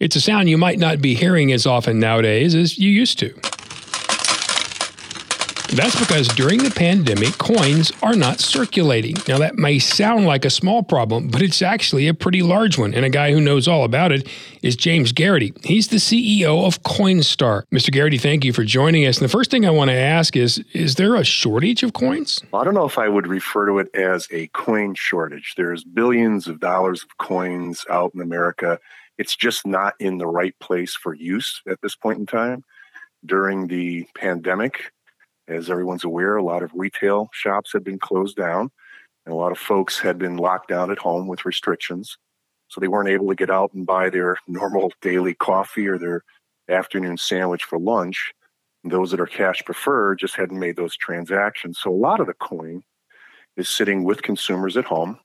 It's a sound you might not be hearing as often nowadays as you used to. That's because during the pandemic, coins are not circulating. Now, that may sound like a small problem, but it's actually a pretty large one. And a guy who knows all about it is James Gaherity. He's the CEO of Coinstar. Mr. Gaherity, thank you for joining us. And the first thing I want to ask is Is there a shortage of coins? I don't know if I would refer to it as a coin shortage. There's billions of dollars of coins out in America. It's just not in the right place for use at this point in time. During the pandemic, as everyone's aware, a lot of retail shops had been closed down, and a lot of folks had been locked down at home with restrictions. So they weren't able to get out and buy their normal daily coffee or their afternoon sandwich for lunch. And those that are cash preferred just hadn't made those transactions. So a lot of the coin is sitting with consumers at home.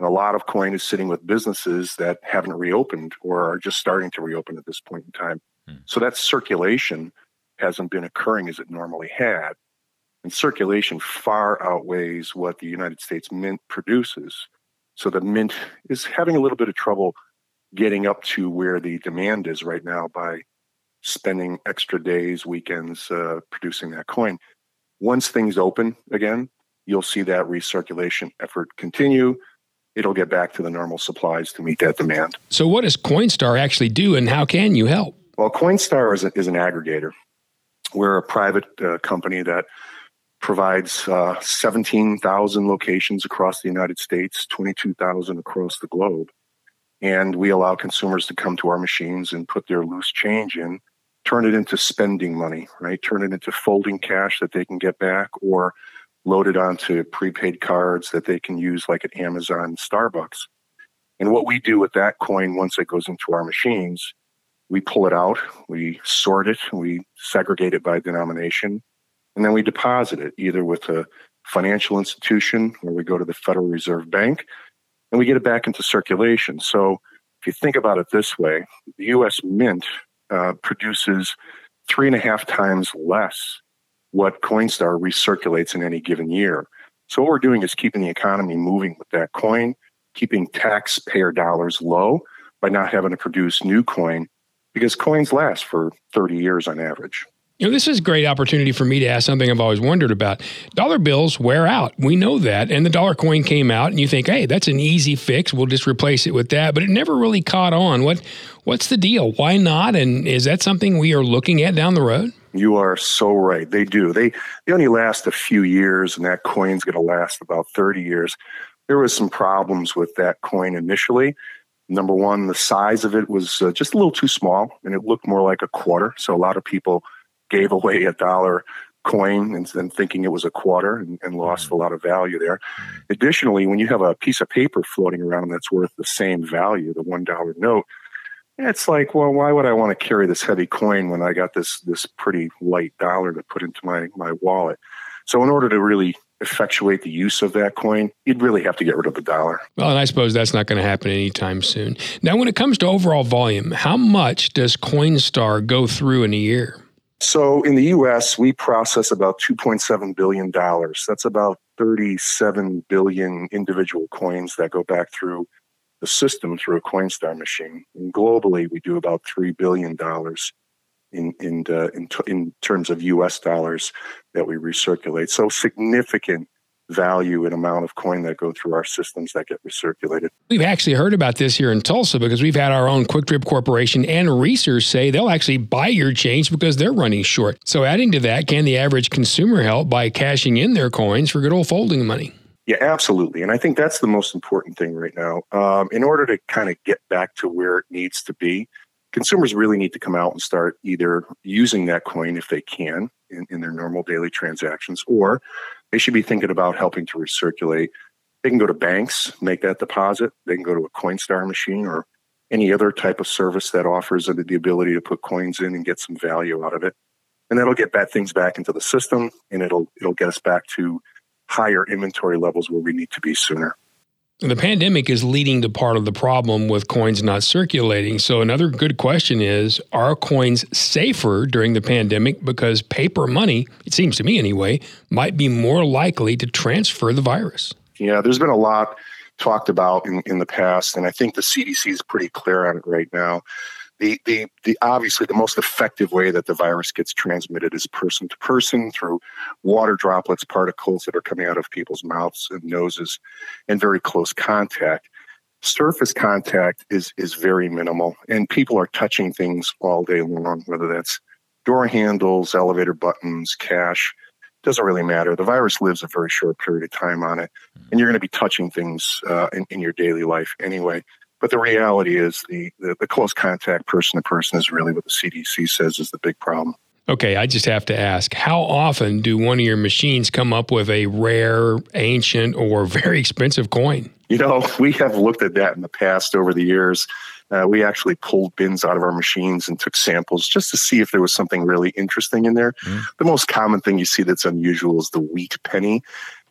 And a lot of coin is sitting with businesses that haven't reopened or are just starting to reopen at this point in time. Hmm. So that circulation hasn't been occurring as it normally had. And circulation far outweighs what the United States Mint produces. So the Mint is having a little bit of trouble getting up to where the demand is right now by spending extra days, weekends uh, producing that coin. Once things open again, you'll see that recirculation effort continue. It'll get back to the normal supplies to meet that demand. So, what does Coinstar actually do, and how can you help? Well, Coinstar is, a, is an aggregator. We're a private uh, company that provides uh, 17,000 locations across the United States, 22,000 across the globe. And we allow consumers to come to our machines and put their loose change in, turn it into spending money, right? Turn it into folding cash that they can get back or load it onto prepaid cards that they can use like at Amazon, Starbucks. And what we do with that coin once it goes into our machines we pull it out, we sort it, we segregate it by denomination, and then we deposit it either with a financial institution or we go to the Federal Reserve Bank and we get it back into circulation. So if you think about it this way, the US Mint uh, produces three and a half times less what Coinstar recirculates in any given year. So what we're doing is keeping the economy moving with that coin, keeping taxpayer dollars low by not having to produce new coin because coins last for 30 years on average. You know, this is a great opportunity for me to ask something I've always wondered about. Dollar bills wear out. We know that. And the dollar coin came out and you think, hey, that's an easy fix. We'll just replace it with that. But it never really caught on. What what's the deal? Why not? And is that something we are looking at down the road? You are so right. They do. They they only last a few years and that coin's gonna last about 30 years. There was some problems with that coin initially Number one, the size of it was uh, just a little too small and it looked more like a quarter. So a lot of people gave away a dollar coin and then thinking it was a quarter and, and lost a lot of value there. Additionally, when you have a piece of paper floating around that's worth the same value, the one dollar note, it's like, well, why would I want to carry this heavy coin when I got this this pretty light dollar to put into my my wallet? So in order to really effectuate the use of that coin, you'd really have to get rid of the dollar. Well, and I suppose that's not going to happen anytime soon. Now, when it comes to overall volume, how much does Coinstar go through in a year? So in the US, we process about $2.7 billion. That's about 37 billion individual coins that go back through the system through a Coinstar machine. And globally, we do about $3 billion in in uh, in, t- in terms of U.S. dollars that we recirculate. So significant value and amount of coin that go through our systems that get recirculated. We've actually heard about this here in Tulsa because we've had our own QuikTrip Corporation and research say they'll actually buy your change because they're running short. So adding to that, can the average consumer help by cashing in their coins for good old folding money? Yeah, absolutely. And I think that's the most important thing right now. Um, in order to kind of get back to where it needs to be, consumers really need to come out and start either using that coin if they can in, in, their normal daily transactions, or they should be thinking about helping to recirculate. They can go to banks, make that deposit. They can go to a Coinstar machine or any other type of service that offers the ability to put coins in and get some value out of it. And that'll get bad things back into the system and it'll it'll get us back to higher inventory levels where we need to be sooner. The pandemic is leading to part of the problem with coins not circulating. So, another good question is Are coins safer during the pandemic because paper money, it seems to me anyway, might be more likely to transfer the virus? Yeah, there's been a lot talked about in, in the past, and I think the CDC is pretty clear on it right now the, the, the obviously the most effective way that the virus gets transmitted is person to person through water droplets, particles that are coming out of people's mouths and noses, and very close contact. Surface contact is is very minimal, and people are touching things all day long, whether that's door handles, elevator buttons, cash. Doesn't really matter. The virus lives a very short period of time on it, and you're going to be touching things uh, in, in your daily life anyway. But the reality is the, the, the close contact person to person is really what the CDC says is the big problem. Okay, I just have to ask how often do one of your machines come up with a rare, ancient, or very expensive coin? You know, we have looked at that in the past over the years. Uh, we actually pulled bins out of our machines and took samples just to see if there was something really interesting in there. Mm. The most common thing you see that's unusual is the wheat penny.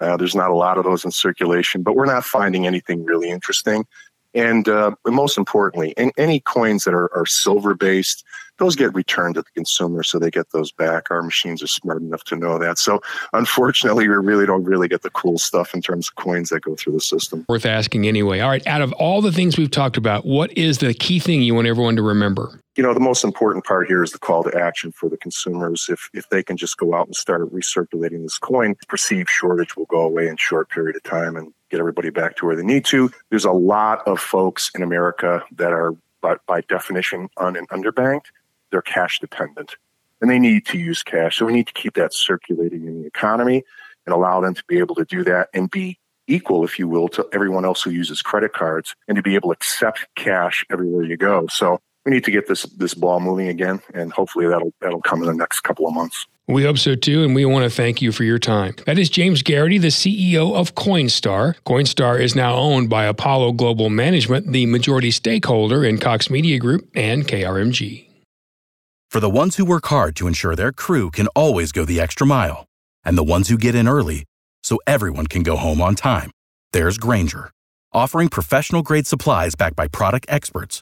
Uh, there's not a lot of those in circulation, but we're not finding anything really interesting. And uh, most importantly, in, any coins that are, are silver based, those get returned to the consumer, so they get those back. Our machines are smart enough to know that. So, unfortunately, we really don't really get the cool stuff in terms of coins that go through the system. Worth asking anyway. All right, out of all the things we've talked about, what is the key thing you want everyone to remember? You know, the most important part here is the call to action for the consumers. If if they can just go out and start recirculating this coin, perceived shortage will go away in short period of time, and get everybody back to where they need to. There's a lot of folks in America that are, by, by definition, un and underbanked. They're cash dependent and they need to use cash. So we need to keep that circulating in the economy and allow them to be able to do that and be equal, if you will, to everyone else who uses credit cards and to be able to accept cash everywhere you go. So we need to get this this ball moving again, and hopefully that'll that'll come in the next couple of months. We hope so too, and we want to thank you for your time. That is James Gaherity, the CEO of Coinstar. Coinstar is now owned by Apollo Global Management, the majority stakeholder in Cox Media Group and KRMG. For the ones who work hard to ensure their crew can always go the extra mile, and the ones who get in early so everyone can go home on time, there's Grainger, offering professional grade supplies backed by product experts